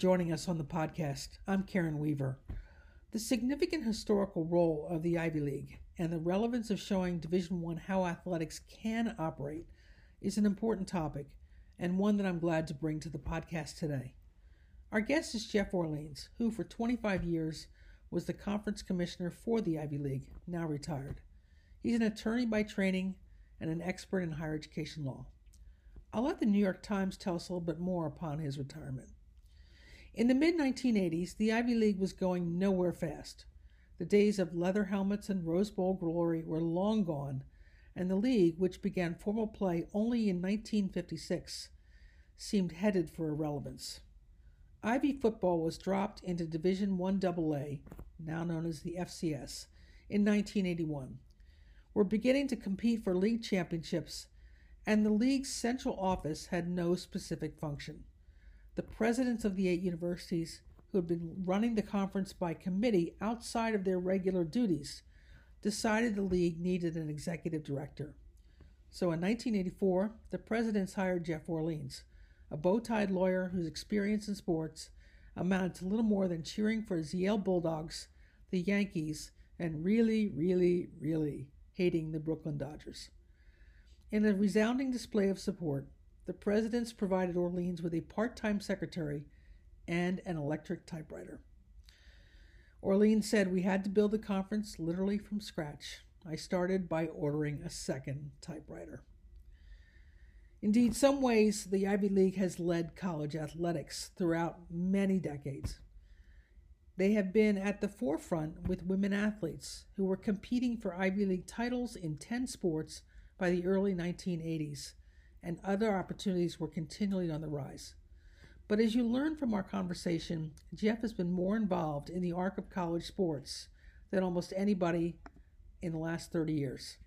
joining us on the podcast. I'm Karen Weaver. The significant historical role of the Ivy League and the relevance of showing Division 1 how athletics can operate is an important topic and one that I'm glad to bring to the podcast today. Our guest is Jeff Orleans, who for 25 years was the conference commissioner for the Ivy League, now retired. He's an attorney by training and an expert in higher education law. I'll let the New York Times tell us a little bit more upon his retirement. In the mid 1980s, the Ivy League was going nowhere fast. The days of leather helmets and Rose Bowl glory were long gone, and the league, which began formal play only in 1956, seemed headed for irrelevance. Ivy football was dropped into Division 1 AA, now known as the FCS, in 1981. We're beginning to compete for league championships, and the league's central office had no specific function. The presidents of the eight universities, who had been running the conference by committee outside of their regular duties, decided the league needed an executive director. So in 1984, the presidents hired Jeff Orleans, a bow tied lawyer whose experience in sports amounted to little more than cheering for his Yale Bulldogs, the Yankees, and really, really, really hating the Brooklyn Dodgers. In a resounding display of support, the presidents provided Orleans with a part time secretary and an electric typewriter. Orleans said we had to build the conference literally from scratch. I started by ordering a second typewriter. Indeed, some ways the Ivy League has led college athletics throughout many decades. They have been at the forefront with women athletes who were competing for Ivy League titles in 10 sports by the early 1980s, and other opportunities were continually on the rise. But as you learn from our conversation, Jeff has been more involved in the arc of college sports than almost anybody in the last 30 years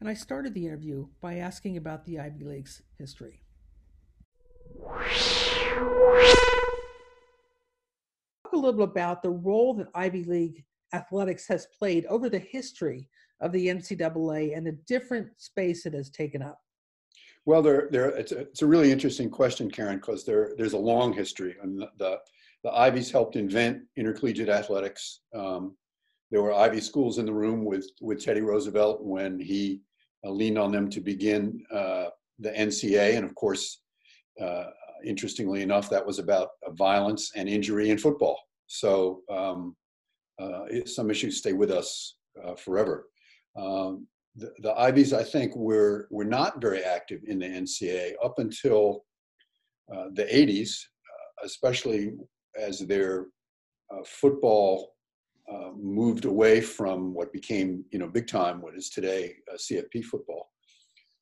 and I started the interview by asking about the Ivy League's history. Talk a little about the role that Ivy League athletics has played over the history of the NCAA and the different space it has taken up. Well, there, there, it's, a, it's a really interesting question, Karen, because there, there's a long history. Mean, the, the, Ivies helped invent intercollegiate athletics. Um, there were Ivy schools in the room with, with Teddy Roosevelt when he uh, leaned on them to begin uh, the NCA. And of course, uh, interestingly enough, that was about violence and injury in football. So um, it, some issues stay with us forever. Um, the, the Ivies, I think, were, were not very active in the NCA up until uh, the 80s, uh, especially as their uh, football uh, moved away from what became, you know, big time, what is today uh, CFP football.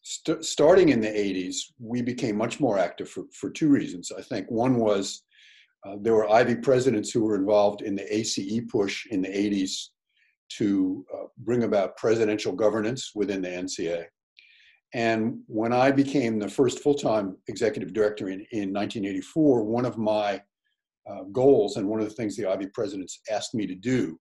St- starting in the 80s, we became much more active for, for two reasons. I think one was uh, there were Ivy presidents who were involved in the ACE push in the 80s to uh, bring about presidential governance within the NCA. And when I became the first full time executive director in, in 1984, one of my uh, goals, and one of the things the Ivy presidents asked me to do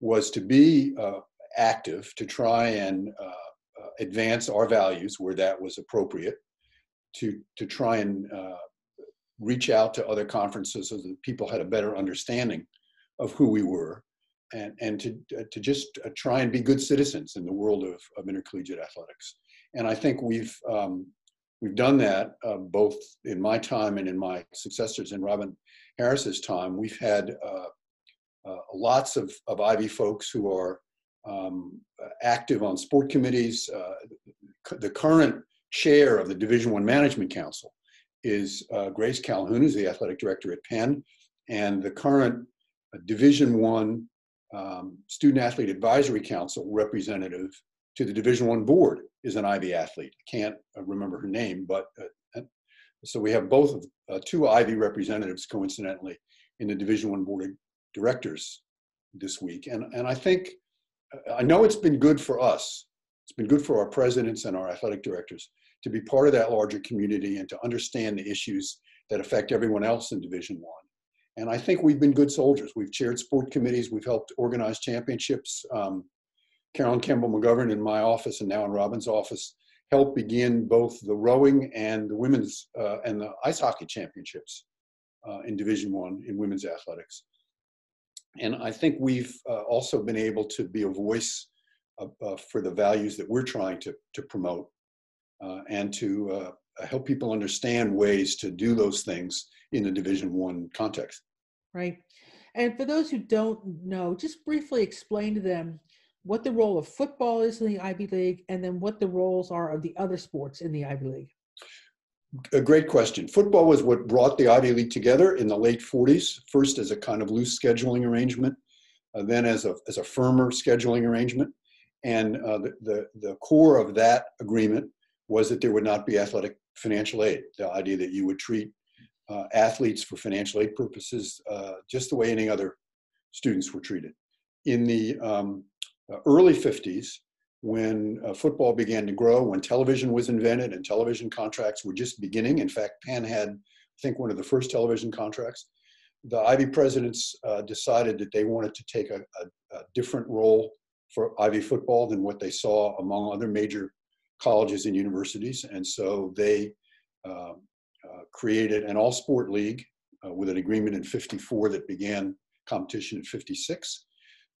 was to be uh, active, to try and uh, uh advance our values where that was appropriate, to, to try and uh, reach out to other conferences so that people had a better understanding of who we were, and, and to, to just try and be good citizens in the world of, of intercollegiate athletics. And I think we've um, we've done that uh, both in my time and in my successors in Robin Harris's time, we've had uh, uh, lots of, of Ivy folks who are um, active on sport committees. Uh, the current chair of the Division One Management Council is uh, Grace Calhoun, who's the athletic director at Penn, and the current uh, Division One um, Student Athlete Advisory Council representative to the Division One board is an Ivy athlete. I can't uh, remember her name, but so we have both of uh, two Ivy representatives, coincidentally, in the Division One Board of Directors this week, and and I think uh, I know it's been good for us. It's been good for our presidents and our athletic directors to be part of that larger community and to understand the issues that affect everyone else in Division One. And I think we've been good soldiers. We've chaired sport committees. We've helped organize championships. Um, Carolyn Campbell McGovern in my office and now in Robin's office helped begin both the rowing and the women's uh, and the ice hockey championships uh, in Division One in women's athletics. And I think we've uh, also been able to be a voice uh, for the values that we're trying to, to promote uh, and to uh, help people understand ways to do those things in the Division One context. Right. And for those who don't know, just briefly explain to them what the role of football is in the Ivy League and then what the roles are of the other sports in the Ivy League. A great question. Football was what brought the Ivy League together in the late 40s, first as a kind of loose scheduling arrangement, uh, then as a, as a firmer scheduling arrangement. And uh, the, the, the core of that agreement was that there would not be athletic financial aid, the idea that you would treat uh, athletes for financial aid purposes uh, just the way any other students were treated. In the um, early 50s, when uh, football began to grow, when television was invented and television contracts were just beginning. In fact, Penn had, I think, one of the first television contracts. The Ivy presidents uh, decided that they wanted to take a, a, a, different role for Ivy football than what they saw among other major colleges and universities. And so they uh, uh created an all sport league uh, with an agreement in 54 that began competition in 56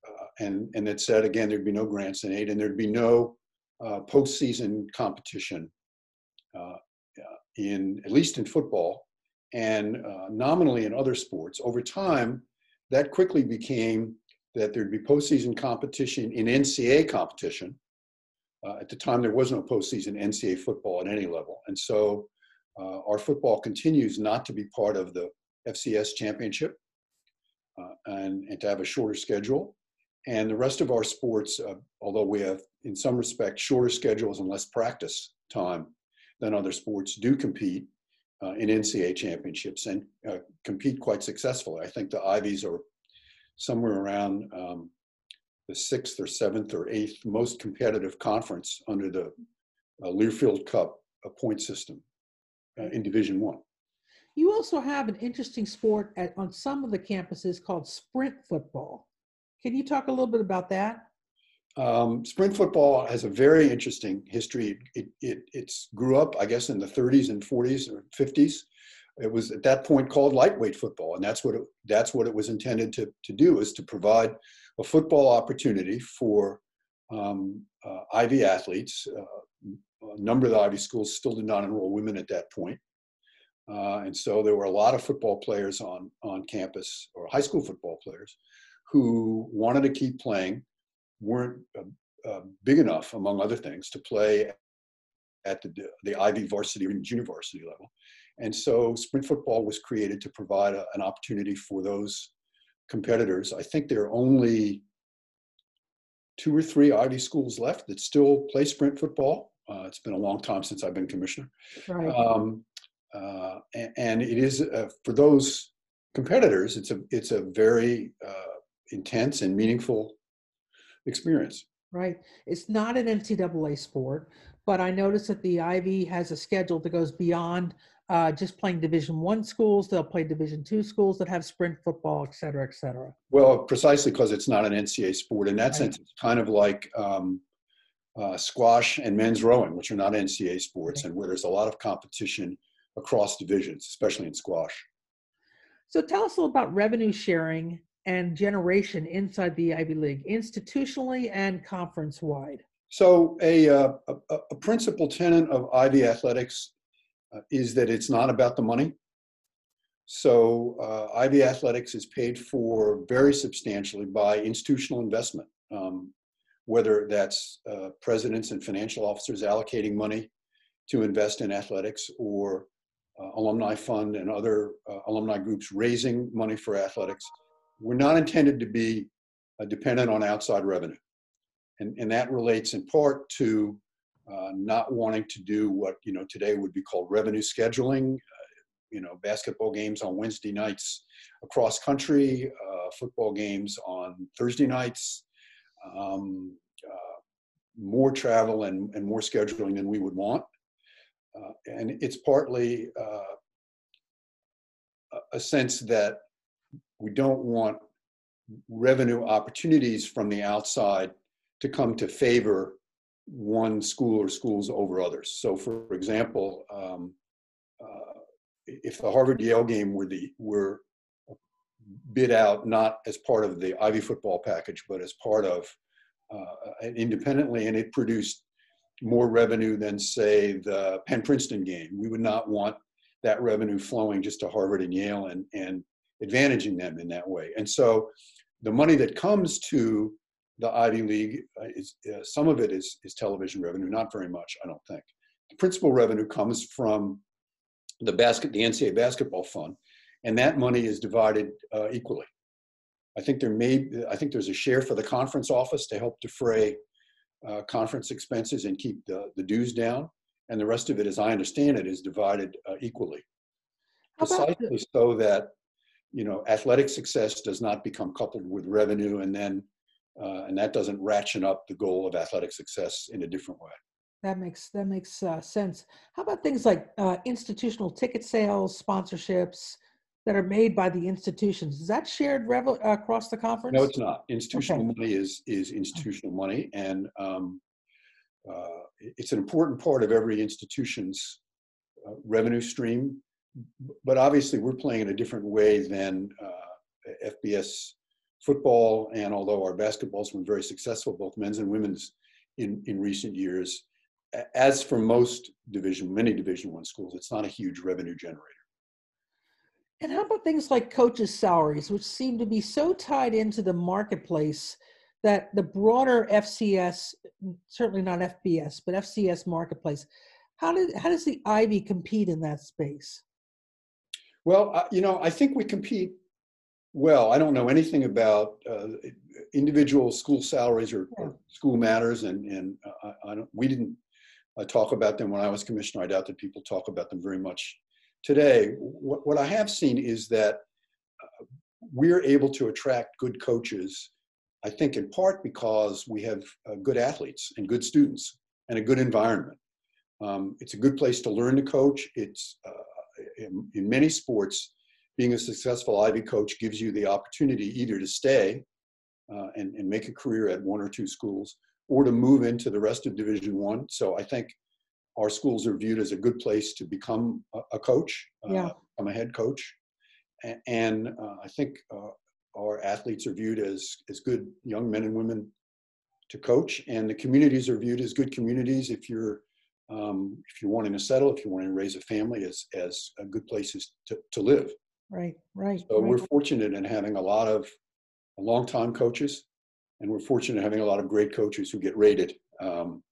uh, and and it said again there'd be no grants in aid and there'd be no uh, postseason competition in at least in football and uh, nominally in other sports. Over time, that quickly became that there'd be postseason competition in NCAA competition. Uh, at the time, there was no postseason NCAA football at any level, and so uh, our football continues not to be part of the FCS championship and, and to have a shorter schedule. And the rest of our sports, uh, although we have in some respects shorter schedules and less practice time than other sports, do compete uh, in NCAA championships and uh, compete quite successfully. I think the Ivies are somewhere around um, the sixth or seventh or eighth most competitive conference under the uh, Learfield Cup point system uh, in Division One. You also have an interesting sport at, on some of the campuses called sprint football. Can you talk a little bit about that? Um, sprint football has a very interesting history. It, it it's grew up, I guess, in the 30s and 40s or 50s. It was at that point called lightweight football, and that's what it, that's what it was intended to to do is to provide a football opportunity for um, uh, Ivy athletes. Uh, a number of the Ivy schools still did not enroll women at that point. Uh, and so there were a lot of football players on on campus, or high school football players, who wanted to keep playing weren't uh, uh, big enough, among other things, to play at the, the Ivy varsity or junior varsity level. And so sprint football was created to provide a, an opportunity for those competitors. I think there are only two or three Ivy schools left that still play sprint football. Uh, it's been a long time since I've been commissioner. Right. Um, uh, and, and, it is uh, for those competitors. It's a it's a very uh, intense and meaningful experience. Right. It's not an NCAA sport, but I notice that the Ivy has a schedule that goes beyond uh, just playing Division One schools. They'll play Division Two schools that have sprint football, et cetera, et cetera. Well, precisely because it's not an NCAA sport. In that right. sense, it's kind of like um, uh, squash and men's rowing, which are not NCAA sports, and where there's a lot of competition across divisions, especially in squash. So tell us a little about revenue sharing and generation inside the Ivy League, institutionally and conference wide? So, a, uh, a, a, principal tenet of Ivy athletics uh, is that it's not about the money. So, uh, Ivy athletics is paid for very substantially by institutional investment, um, whether that's uh, presidents and financial officers allocating money to invest in athletics or uh, alumni fund and other uh, alumni groups raising money for athletics we're not intended to be uh, dependent on outside revenue. And, and that relates in part to uh, not wanting to do what you know today would be called revenue scheduling. Uh, you know, basketball games on Wednesday nights across country, uh, football games on Thursday nights, um, uh, more travel and, and more scheduling than we would want. Uh, and it's partly a sense that we don't want revenue opportunities from the outside to come to favor one school or schools over others. So, for example, um, uh, if the Harvard Yale game were the were bid out not as part of the Ivy football package, but as part of uh, independently, and it produced more revenue than say the Penn Princeton game. We would not want that revenue flowing just to Harvard and Yale and and advantaging them in that way. And so, the money that comes to the Ivy League uh, is uh, some of it is is television revenue, not very much, I don't think. The principal revenue comes from the basket, the NCAA basketball fund, and that money is divided uh, equally. I think there may, I think there's a share for the conference office to help defray uh, conference expenses and keep the, the dues down, and the rest of it, as I understand it, is divided uh, equally, precisely so that you know athletic success does not become coupled with revenue, and then uh, and that doesn't ratchet up the goal of athletic success in a different way. That makes that makes uh, sense. How about things like uh, institutional ticket sales, sponsorships that are made by the institutions? Is that shared rev- across the conference? No, it's not. Institutional okay. money is is institutional money, and um, uh, it's an important part of every institution's uh, revenue stream. But obviously, we're playing in a different way than uh, FBS football, and although our basketball's been very successful, both men's and women's, in in recent years as for most division, many division one schools, it's not a huge revenue generator. And how about things like coaches' salaries, which seem to be so tied into the marketplace that the broader FCS, certainly not FBS, but FCS marketplace, how, did, how does the Ivy compete in that space? Well, uh, you know, I think we compete well. I don't know anything about uh, individual school salaries or, yeah. or, school matters, and and uh, I don't. We didn't I talk about them when I was commissioner. I doubt that people talk about them very much today. What, what I have seen is that uh, we're able to attract good coaches, I think in part because we have uh, good athletes and good students and a good environment. Um, it's a good place to learn to coach. It's uh, in, in, many sports, being a successful Ivy coach gives you the opportunity either to stay uh, and, and make a career at one or two schools or to move into the rest of Division One. So I think our schools are viewed as a good place to become a, a coach, uh, yeah. become a head coach, and, and uh, I think uh, our athletes are viewed as as good young men and women to coach, and the communities are viewed as good communities if you're um, if you're wanting to settle, if you're wanting to raise a family, as as good places to, to live. Right, right. So right. we're fortunate in having a lot of long-time coaches and we're fortunate in having a lot of great coaches who get rated um,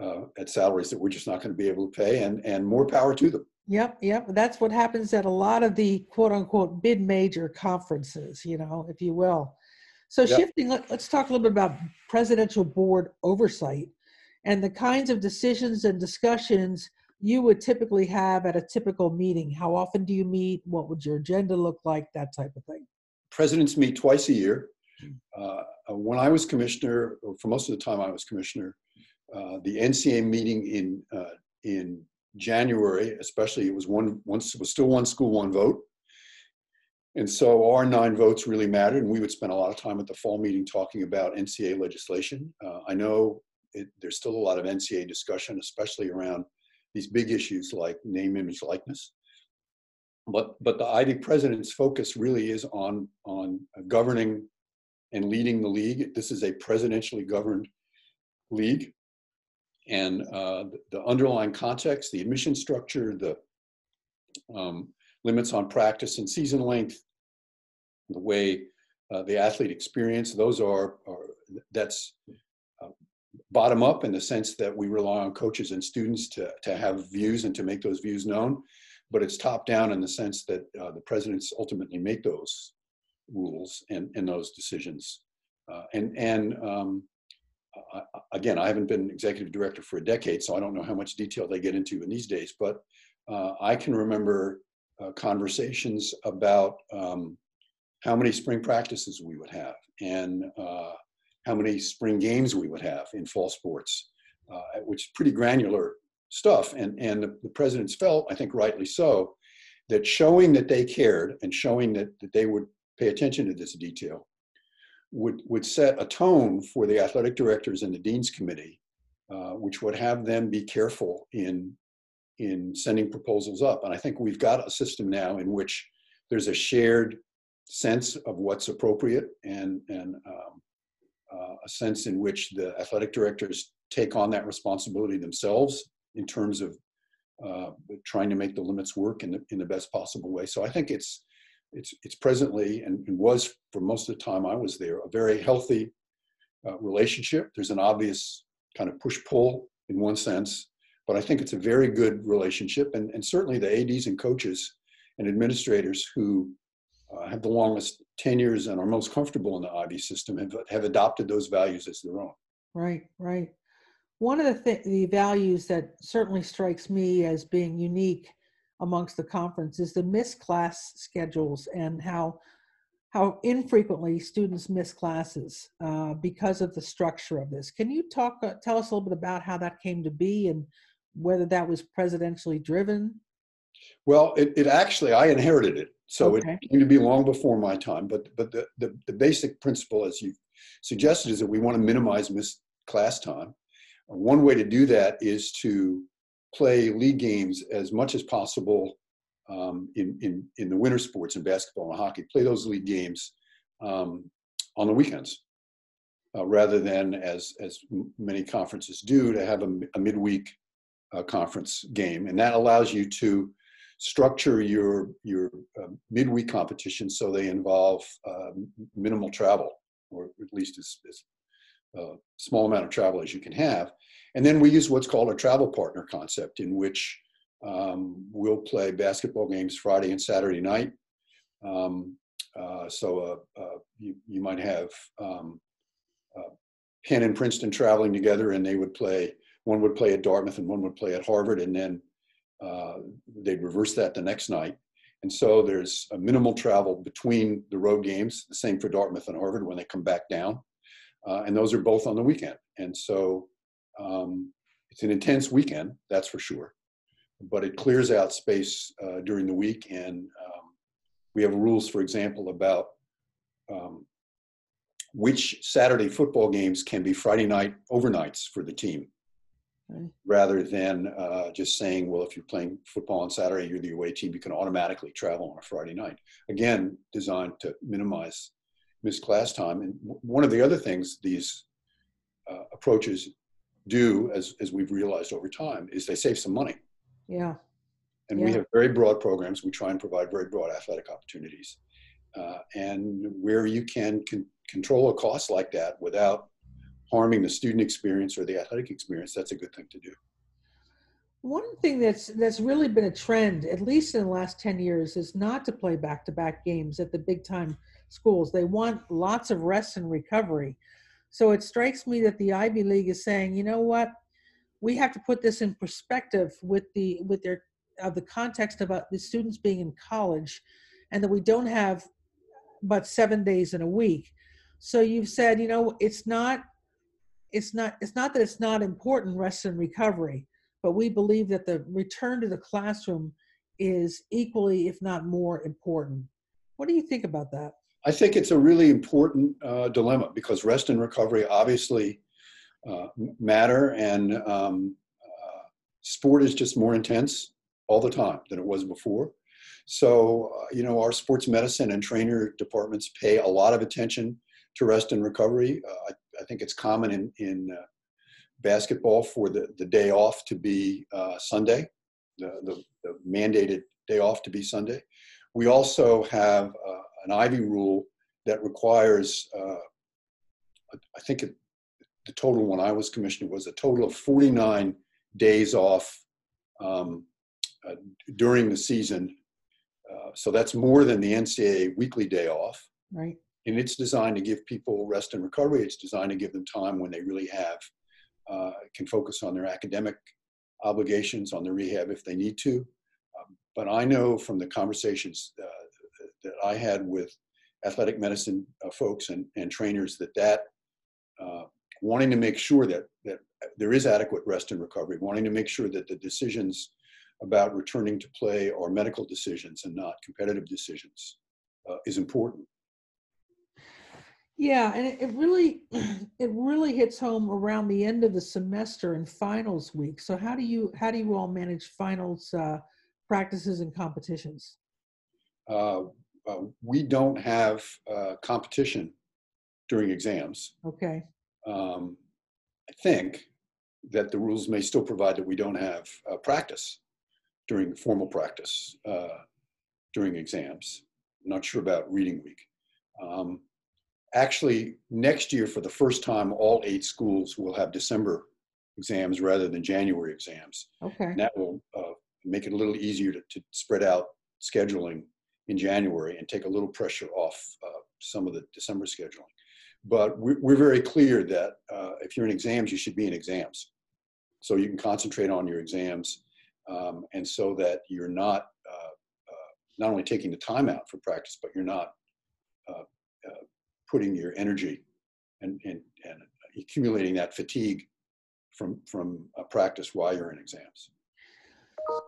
uh, at salaries that we're just not going to be able to pay, and and more power to them. Yep, yep. That's what happens at a lot of the quote unquote mid major conferences, you know, if you will. So yep. shifting, let, us talk a little bit about presidential board oversight and the kinds of decisions and discussions you would typically have at a typical meeting. How often do you meet? What would your agenda look like? That type of thing. Presidents meet twice a year. Uh, when I was commissioner, or for most of the time I was commissioner, uh, the NCA meeting in uh, in January, especially, it was one once it was still one school, one vote, and so our nine votes really mattered, and we would spend a lot of time at the fall meeting talking about NCA legislation. Uh, I know it, there's still a lot of NCA discussion, especially around these big issues like name, image, likeness. But but the Ivy president's focus really is on on governing and leading the league. This is a presidentially governed league. And uh, the underlying context, the admission structure, the um, limits on practice and season length, the way uh, the athlete experience, those are, are that's bottom up in the sense that we rely on coaches and students to, to have views and to make those views known. But it's top down in the sense that uh, the presidents ultimately make those rules and, and those decisions. Uh, and and um, again, I haven't been executive director for a decade, so I don't know how much detail they get into in these days. But uh, I can remember uh, conversations about um, how many spring practices we would have and uh, how many spring games we would have in fall sports, uh, which is pretty granular stuff. And and the, presidents felt, I think rightly so, that showing that they cared and showing that, that they would pay attention to this detail would, would set a tone for the athletic directors and the dean's committee, uh, which would have them be careful in in sending proposals up. And I think we've got a system now in which there's a shared sense of what's appropriate and, and um, uh, a sense in which the athletic directors take on that responsibility themselves in terms of uh, trying to make the limits work in the, in the best possible way. So I think it's, it's, it's presently and, and was for most of the time I was there, a very healthy uh, relationship. There's an obvious kind of push pull in one sense, but I think it's a very good relationship. And, and certainly the ADs and coaches and administrators who uh, have the longest tenures and are most comfortable in the Ivy system have, have adopted those values as their own. Right, right. One of the, th- the values that certainly strikes me as being unique amongst the conference is the missed class schedules and how how infrequently students miss classes uh, because of the structure of this. Can you talk uh, tell us a little bit about how that came to be and whether that was presidentially driven? Well, it, it actually I inherited it, so okay. it came to be long before my time. But but the, the the basic principle, as you suggested, is that we want to minimize missed class time. One way to do that is to play league games as much as possible um, in, in, in the winter sports in basketball and hockey. Play those league games um, on the weekends uh, rather than, as, as many conferences do, to have a, a midweek uh, conference game. And that allows you to structure your, your uh, midweek competitions so they involve um, minimal travel, or at least as, as uh, small amount of travel as you can have. And then we use what's called a travel partner concept, in which um, we'll play basketball games Friday and Saturday night. Um, uh, so uh, uh, you, you might have um, uh, Penn and Princeton traveling together, and they would play. One would play at Dartmouth, and one would play at Harvard, and then uh, they'd reverse that the next night. And so there's a minimal travel between the road games. The same for Dartmouth and Harvard when they come back down, uh, and those are both on the weekend. And so um, it's an intense weekend, that's for sure. But it clears out space uh, during the week, and um, we have rules, for example, about um, which Saturday football games can be Friday night overnights for the team, rather than uh, just saying, well, if you're playing football on Saturday, you're the away team, you can automatically travel on a Friday night. Again, designed to minimize missed class time. And one of the other things these uh, approaches do, as, as we've realized over time, is they save some money. Yeah. And yeah. we have very broad programs. We try and provide very broad athletic opportunities. Uh, and where you can con- control a cost like that without harming the student experience or the athletic experience, that's a good thing to do. One thing that's that's really been a trend, at least in the last 10 years, is not to play back-to-back games at the big time schools. They want lots of rest and recovery. So it strikes me that the Ivy League is saying, you know what, we have to put this in perspective with the with their of the context about uh, the students being in college, and that we don't have but seven days in a week. So you've said, you know, it's not it's not it's not that it's not important rest and recovery, but we believe that the return to the classroom is equally, if not more, important. What do you think about that? I think it's a really important uh, dilemma because rest and recovery obviously uh, matter, and um, uh, sport is just more intense all the time than it was before. So, uh, you know, our sports medicine and trainer departments pay a lot of attention to rest and recovery. Uh, I, think it's common in, in uh, basketball for the, the day off to be Sunday, the, the, the, mandated day off to be Sunday. We also have an Ivy rule that requires, uh, I think it, the total when I was commissioner was a total of 49 days off um, uh, during the season. Uh, so that's more than the NCAA weekly day off. Right. And it's designed to give people rest and recovery. It's designed to give them time when they really have, uh, can focus on their academic obligations, on their rehab if they need to. Um, but I know from the conversations uh, that I had with athletic medicine uh, folks and, and trainers that that uh, wanting to make sure that that there is adequate rest and recovery, wanting to make sure that the decisions about returning to play are medical decisions and not competitive decisions uh, is important. Yeah, and it, it really it really hits home around the end of the semester and finals week. So how do you how do you all manage finals uh, practices and competitions? Uh, uh, we don't have uh, competition during exams. Okay. Um, I think that the rules may still provide that we don't have uh, practice during formal practice uh, during exams. I'm not sure about reading week. Um, actually, next year, for the first time, all eight schools will have December exams rather than January exams. Okay. And that will uh, make it a little easier to, to, spread out scheduling in January and take a little pressure off uh, some of the December scheduling. But we're, we're very clear that uh, if you're in exams, you should be in exams. So you can concentrate on your exams um, and so that you're not uh, uh, not only taking the time out for practice, but you're not uh, uh, putting your energy and, and, and accumulating that fatigue from, from practice while you're in exams.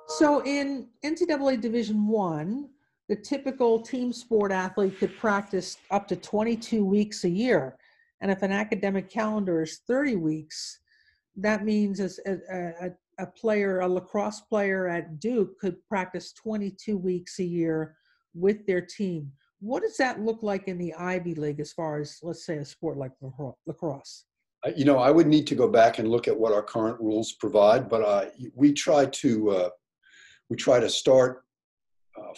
So in NCAA Division One, the typical team sport athlete could practice up to 22 weeks a year. And if an academic calendar is 30 weeks, that means a, a, a, player, a lacrosse player at Duke could practice 22 weeks a year with their team. What does that look like in the Ivy League as far as, let's say, a sport like lacrosse? You know, I would need to go back and look at what our current rules provide, but uh, we try to uh, we try to start uh,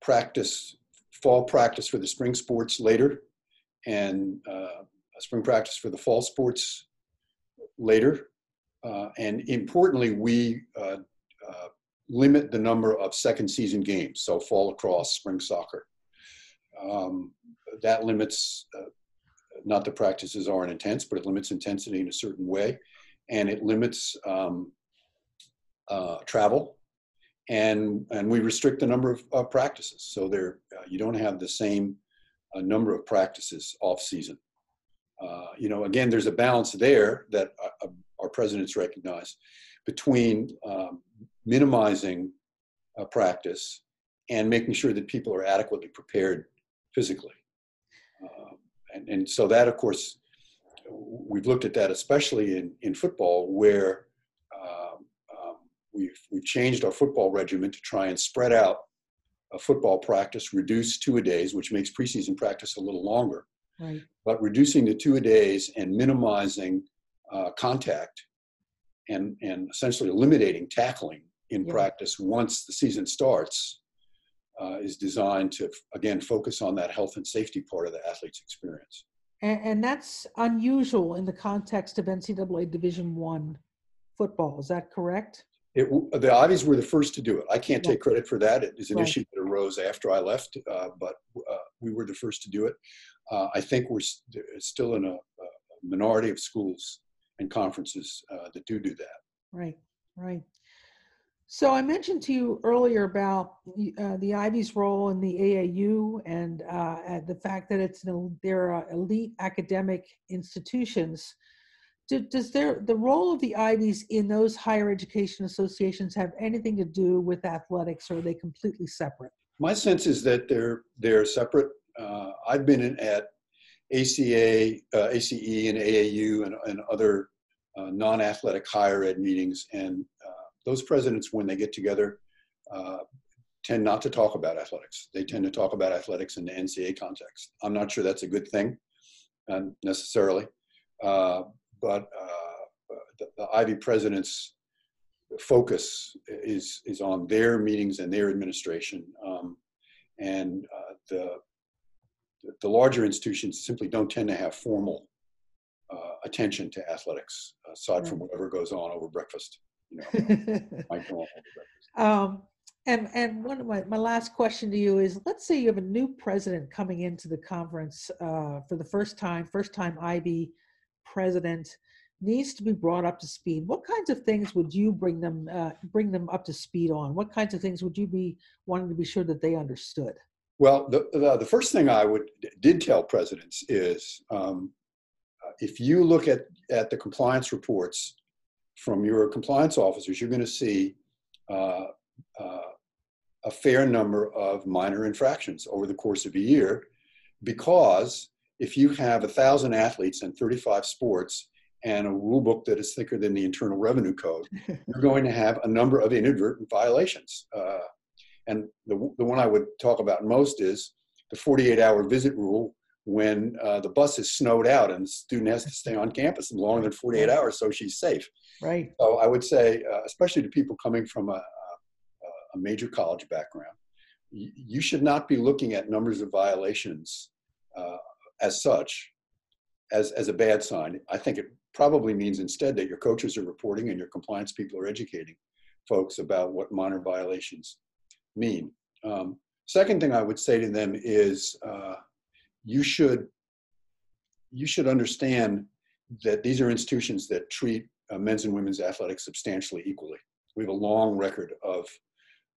practice, fall practice for the spring sports later, and uh, spring practice for the fall sports later. Uh, and importantly, we uh, uh, limit the number of second season games, so fall lacrosse, spring soccer. Um, that limits, uh, not the practices aren't intense, but it limits intensity in a certain way. And it limits um, uh, travel and and we restrict the number of uh, practices so there uh, you don't have the same uh, number of practices off season uh, you know again there's a balance there that our presidents recognize between um, minimizing uh, practice and making sure that people are adequately prepared physically uh, and, and so that of course we've looked at that especially in, in football where um, um, we've, we've changed our football regimen to try and spread out a football practice, reduce two a days, which makes preseason practice a little longer. Right. But reducing the two a days and minimizing uh, contact and, and essentially eliminating tackling in yeah. practice once the season starts uh, is designed to, again, focus on that health and safety part of the athlete's experience. And, and that's unusual in the context of NCAA Division One football. Is that correct? It, the Ivies were the first to do it. I can't take credit for that. It is an right. issue that arose after I left, uh, but uh, we were the first to do it. Uh, I think we're st- still in a, a, minority of schools and conferences uh, that do do that. Right, right. So I mentioned to you earlier about uh, the Ivy's role in the AAU and uh, the fact that it's they're elite academic institutions do, does the role of the Ivies in those higher education associations have anything to do with athletics, or are they completely separate? My sense is that they're they're separate. Uh, I've been in, at ACA, uh, ACE, and AAU, and, and other uh, non-athletic higher ed meetings, and uh, those presidents, when they get together, uh, tend not to talk about athletics. They tend to talk about athletics in the NCAA context. I'm not sure that's a good thing, uh, necessarily. Uh, but uh, the, the Ivy president's focus is is on their meetings and their administration, um, and uh, the the larger institutions simply don't tend to have formal uh, attention to athletics aside from whatever goes on over breakfast. You know, might go on over breakfast. Um, and and one of my, my last question to you is let's say you have a new president coming into the conference uh, for the first time, first time Ivy president needs to be brought up to speed. What kinds of things would you bring them uh, bring them up to speed on? What kinds of things would you be wanting to be sure that they understood? Well the, the, the first thing i would did tell presidents is um, uh, if you look at at the compliance reports from your compliance officers you're going to see uh, uh, a fair number of minor infractions over the course of a year because if you have a thousand athletes and 35 sports and a rule book that is thicker than the Internal Revenue Code, you're going to have a number of inadvertent violations. Uh, and the, the one I would talk about most is the 48 hour visit rule when uh, the bus is snowed out and the student has to stay on campus longer than 48 hours so she's safe. Right. So I would say, uh, especially to people coming from a, a, a major college background, y- you should not be looking at numbers of violations uh, as such as, as a bad sign. I think it probably means instead that your coaches are reporting and your compliance people are educating folks about what minor violations mean. Um, second thing I would say to them is uh, you should you should understand that these are institutions that treat uh, men's and women's athletics substantially equally. We have a long record of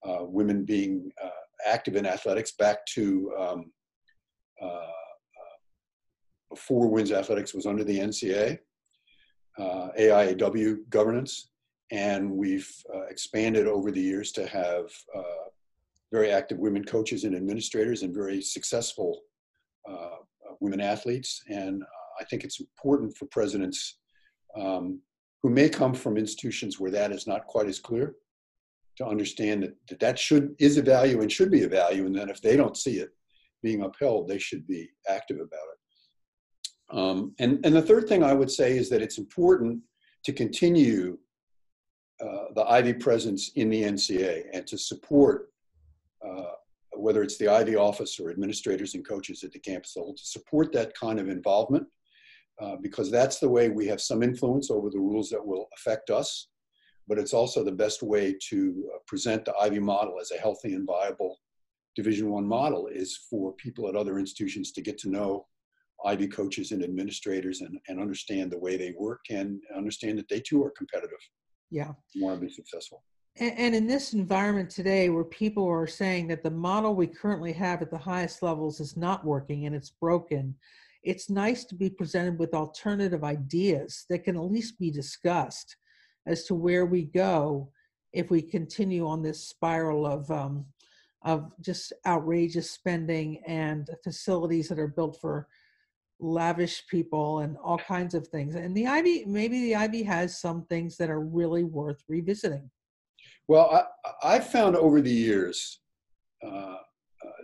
uh, women being uh, active in athletics back to um, uh, uh, before women's athletics was under the NCAA, uh, AIAW governance, and we've expanded over the years to have very active women coaches and administrators and very successful women athletes. And I think it's important for presidents um, who may come from institutions where that is not quite as clear to understand that, that that should is a value and should be a value and then if they don't see it being upheld they should be active about it um, and, and the third thing i would say is that it's important to continue uh, the ivy presence in the nca and to support uh, whether it's the ivy office or administrators and coaches at the campus level to support that kind of involvement uh, because that's the way we have some influence over the rules that will affect us. But it's also the best way to uh, present the Ivy model as a healthy and viable Division One model is for people at other institutions to get to know Ivy coaches and administrators and, and understand the way they work and understand that they too are competitive. Yeah. Want to be successful. And, in this environment today where people are saying that the model we currently have at the highest levels is not working and it's broken, it's nice to be presented with alternative ideas that can at least be discussed as to where we go if we continue on this spiral of um, of just outrageous spending and facilities that are built for lavish people and all kinds of things. And the Ivy, maybe the Ivy has some things that are really worth revisiting. Well, I, I found over the years uh,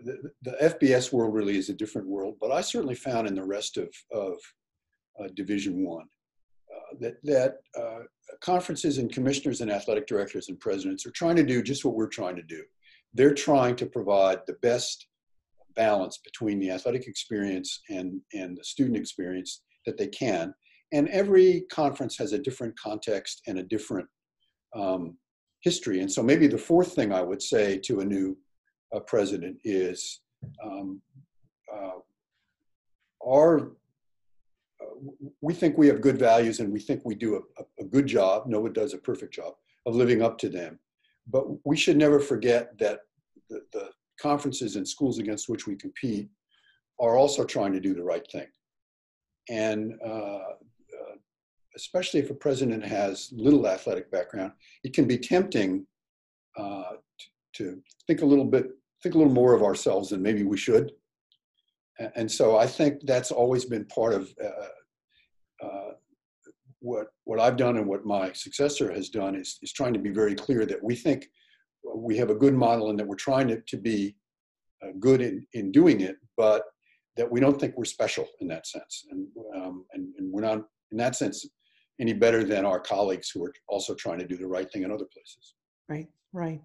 the, the, FBS world really is a different world, but I certainly found in the rest of, of uh, Division One uh, that, that uh, conferences and commissioners and athletic directors and presidents are trying to do just what we're trying to do. They're trying to provide the best balance between the athletic experience and, and the student experience that they can. And every conference has a different context and a different um, history. And so maybe the fourth thing I would say to a new uh, president is um, uh, our uh, we think we have good values and we think we do a, a, good job. No one does a perfect job of living up to them. But we should never forget that the, the conferences and schools against which we compete are also trying to do the right thing. And uh, especially if a president has little athletic background, it can be tempting uh, to think a little bit think a little more of ourselves than maybe we should. And so I think that's always been part of uh, uh, what what I've done and what my successor has done is is trying to be very clear that we think we have a good model and that we're trying to, to be uh, good in, in doing it, but that we don't think we're special in that sense. And, um, and, and we're not, in that sense, any better than our colleagues who are also trying to do the right thing in other places. Right, right.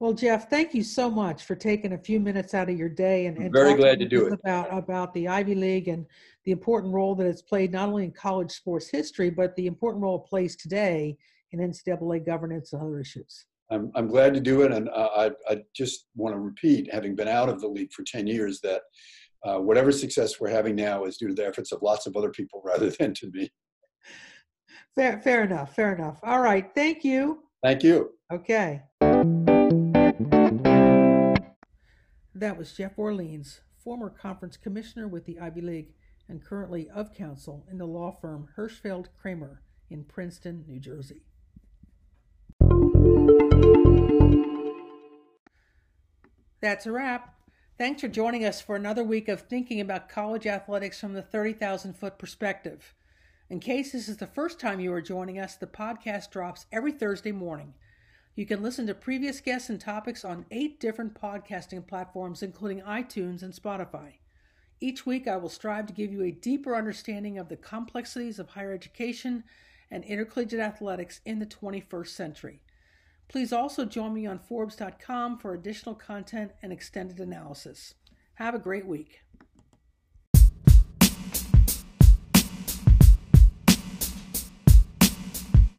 Well, Jeff, thank you so much for taking a few minutes out of your day and, and very glad to do it about about the Ivy League and the important role that it's played not only in college sports history but the important role it plays today in NCAA governance and other issues. I'm I'm glad to do it, and uh, I I just want to repeat, having been out of the league for ten years, that uh, whatever success we're having now is due to the efforts of lots of other people rather than to me. Fair, fair enough. Fair enough. All right. Thank you. Thank you. Okay. That was Jeff Orleans, former conference commissioner with the Ivy League and currently of counsel in the law firm Hirschfeld Kramer in Princeton, New Jersey. That's a wrap. Thanks for joining us for another week of thinking about college athletics from the 30,000 foot perspective. In case this is the first time you are joining us, the podcast drops every Thursday morning. You can listen to previous guests and topics on eight different podcasting platforms, including iTunes and Spotify. Each week, I will strive to give you a deeper understanding of the complexities of higher education and intercollegiate athletics in the 21st century. Please also join me on Forbes.com for additional content and extended analysis. Have a great week.